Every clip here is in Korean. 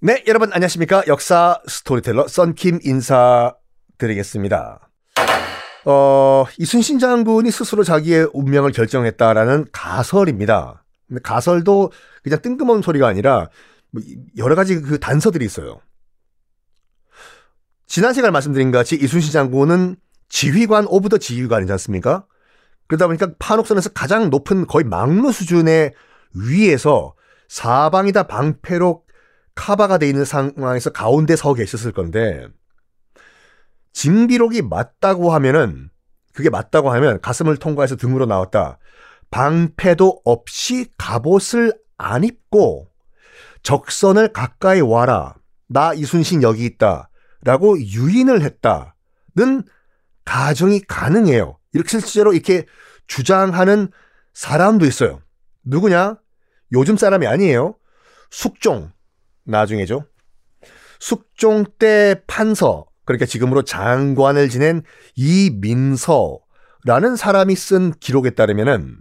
네, 여러분 안녕하십니까? 역사 스토리텔러 썬킴 인사드리겠습니다. 어, 이순신 장군이 스스로 자기의 운명을 결정했다라는 가설입니다. 근데 가설도 그냥 뜬금없는 소리가 아니라 뭐 여러 가지 그 단서들이 있어요. 지난 시간에 말씀드린 것 같이 이순신 장군은 지휘관 of the 지휘관이지 않습니까? 그러다 보니까 판옥선에서 가장 높은 거의 막루 수준의 위에서 사방이 다 방패로 카바가 돼 있는 상황에서 가운데 서 계셨을 건데 징비록이 맞다고 하면은 그게 맞다고 하면 가슴을 통과해서 등으로 나왔다. 방패도 없이 갑옷을 안 입고 적선을 가까이 와라. 나 이순신 여기 있다. 라고 유인을 했다는 가정이 가능해요. 이렇게 실제로 이렇게 주장하는 사람도 있어요. 누구냐? 요즘 사람이 아니에요. 숙종, 나중에죠. 숙종 때 판서, 그러니까 지금으로 장관을 지낸 이민서라는 사람이 쓴 기록에 따르면은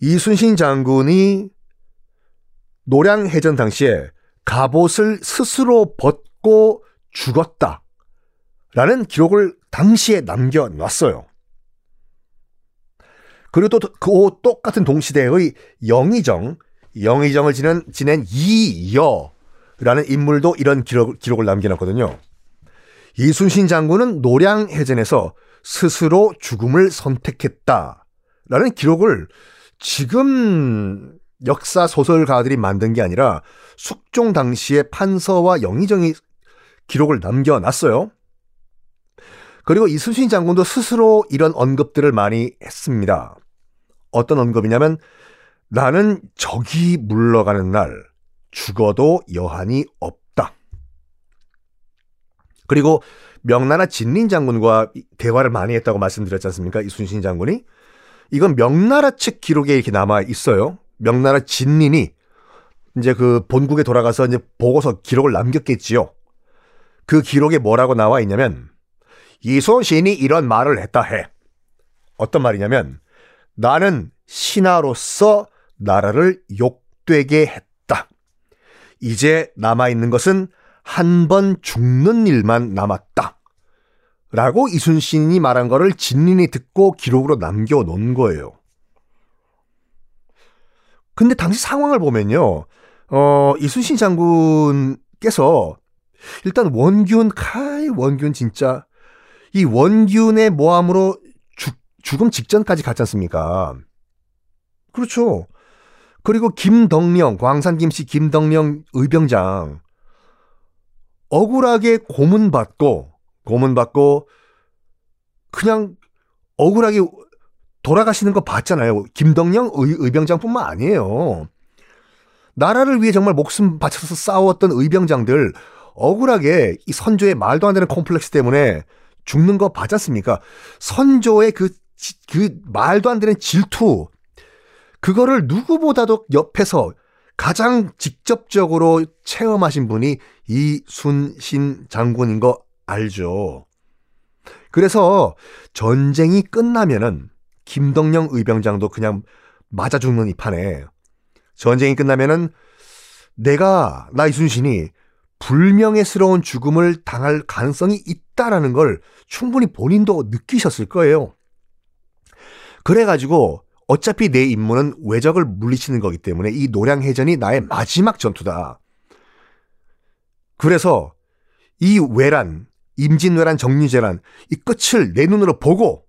이순신 장군이 노량해전 당시에 갑옷을 스스로 벗고 죽었다. 라는 기록을 당시에 남겨놨어요. 그리고 또 그 똑같은 동시대의 영의정, 영의정을 지낸, 지낸 이여라는 인물도 이런 기록, 기록을 남겨놨거든요. 이순신 장군은 노량해전에서 스스로 죽음을 선택했다라는 기록을 지금 역사 소설가들이 만든 게 아니라 숙종 당시의 판서와 영의정이 기록을 남겨놨어요. 그리고 이순신 장군도 스스로 이런 언급들을 많이 했습니다. 어떤 언급이냐면 나는 적이 물러가는 날 죽어도 여한이 없다. 그리고 명나라 진린 장군과 대화를 많이 했다고 말씀드렸지 않습니까? 이순신 장군이 이건 명나라 측 기록에 이렇게 남아 있어요. 명나라 진린이 이제 그 본국에 돌아가서 이제 보고서 기록을 남겼겠지요. 그 기록에 뭐라고 나와 있냐면 이순신이 이런 말을 했다 해. 어떤 말이냐면 나는 신하로서 나라를 욕되게 했다. 이제 남아있는 것은 한 번 죽는 일만 남았다. 라고 이순신이 말한 거를 진린이 듣고 기록으로 남겨놓은 거예요. 근데 당시 상황을 보면요, 어, 이순신 장군께서 일단 원균, 카이 원균 진짜 이 원균의 모함으로 죽, 죽음 직전까지 갔지 않습니까? 그렇죠. 그리고 김덕령, 광산 김씨 김덕령 의병장 억울하게 고문받고 고문받고 그냥 억울하게 돌아가시는 거 봤잖아요. 김덕령 의, 의병장뿐만 아니에요. 나라를 위해 정말 목숨 바쳐서 싸웠던 의병장들 억울하게 이 선조의 말도 안 되는 콤플렉스 때문에 죽는 거 봤지 않습니까? 선조의 그, 그 말도 안 되는 질투, 그거를 누구보다도 옆에서 가장 직접적으로 체험하신 분이 이순신 장군인 거 알죠. 그래서 전쟁이 끝나면은 김덕령 의병장도 그냥 맞아 죽는 이 판에 전쟁이 끝나면은 내가 나 이순신이 불명예스러운 죽음을 당할 가능성이 있다라는 걸 충분히 본인도 느끼셨을 거예요. 그래가지고 어차피 내 임무는 외적을 물리치는 거기 때문에 이 노량해전이 나의 마지막 전투다. 그래서 이 외란, 임진왜란 정리재란 이 끝을 내 눈으로 보고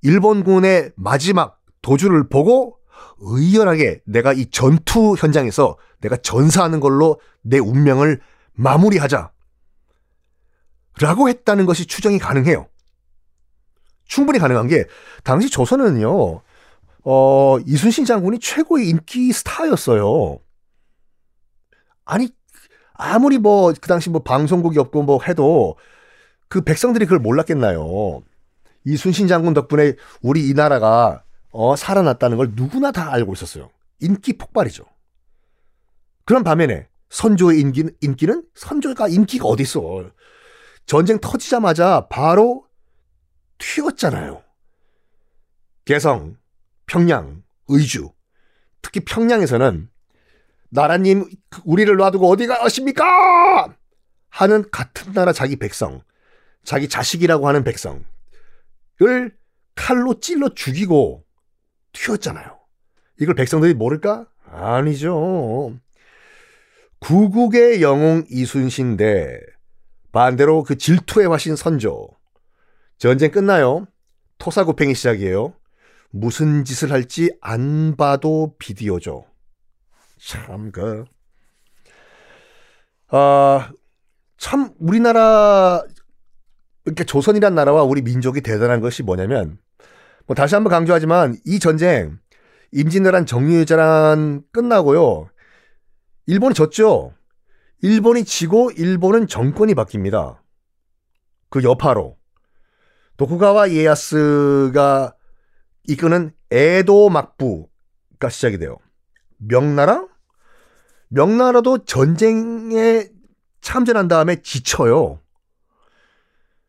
일본군의 마지막 도주를 보고 의연하게 내가 이 전투 현장에서 내가 전사하는 걸로 내 운명을 마무리하자. 라고 했다는 것이 추정이 가능해요. 충분히 가능한 게 당시 조선은요. 어, 이순신 장군이 최고의 인기 스타였어요. 아니 아무리 뭐 그 당시 뭐 방송국이 없고 뭐 해도 그 백성들이 그걸 몰랐겠나요. 이순신 장군 덕분에 우리 이 나라가 어, 살아났다는 걸 누구나 다 알고 있었어요. 인기 폭발이죠. 그런 반면에 선조의 인기는, 인기는 선조가 인기가 어디 있어. 전쟁 터지자마자 바로 튀었잖아요. 개성, 평양, 의주. 특히 평양에서는 나라님 우리를 놔두고 어디 가십니까? 하는 같은 나라 자기 백성, 자기 자식이라고 하는 백성을 칼로 찔러 죽이고 튀었잖아요. 이걸 백성들이 모를까? 아니죠. 구국의 영웅 이순신 대 반대로 그 질투의 화신 선조. 전쟁 끝나요. 토사구팽이 시작이에요. 무슨 짓을 할지 안 봐도 비디오죠. 참, 그, 아, 참, 우리나라, 이렇게 조선이란 나라와 우리 민족이 대단한 것이 뭐냐면, 뭐 다시 한번 강조하지만 이 전쟁 임진왜란 정유회란 끝나고요. 일본이 졌죠. 일본이 지고 일본은 정권이 바뀝니다. 그 여파로 도쿠가와 이에야스가 이끄는 에도 막부가 시작이 돼요. 명나라? 명나라도 전쟁에 참전한 다음에 지쳐요.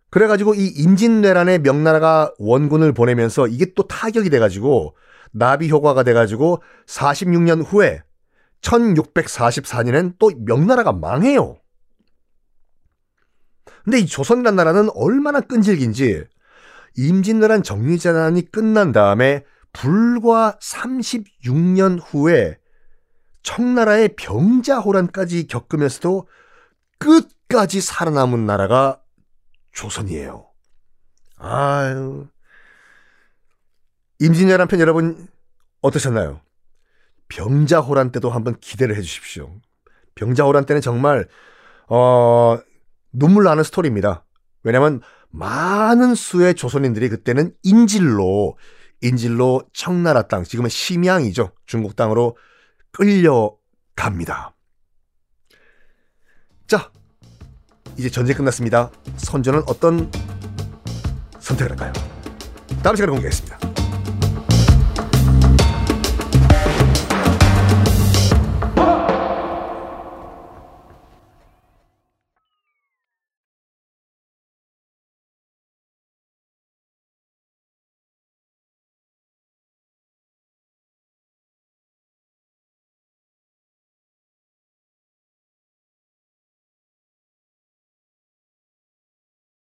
그래가지고 이 임진왜란에 명나라가 원군을 보내면서 이게 또 타격이 돼가지고 나비 효과가 돼가지고 46년 후에 1644년엔 또 명나라가 망해요. 근데 이 조선이란 나라는 얼마나 끈질긴지 임진왜란 정리재난이 끝난 다음에 불과 36년 후에 청나라의 병자호란까지 겪으면서도 끝까지 살아남은 나라가 조선이에요. 아유. 임진왜란 편 여러분 어떠셨나요? 병자호란 때도 한번 기대를 해 주십시오. 병자호란 때는 정말 어 눈물 나는 스토리입니다. 왜냐면 많은 수의 조선인들이 그때는 인질로 인질로 청나라 땅 지금은 심양이죠. 중국 땅으로 끌려갑니다. 자, 이제 전쟁 끝났습니다. 선조는 어떤 선택을 할까요? 다음 시간에 공개하겠습니다.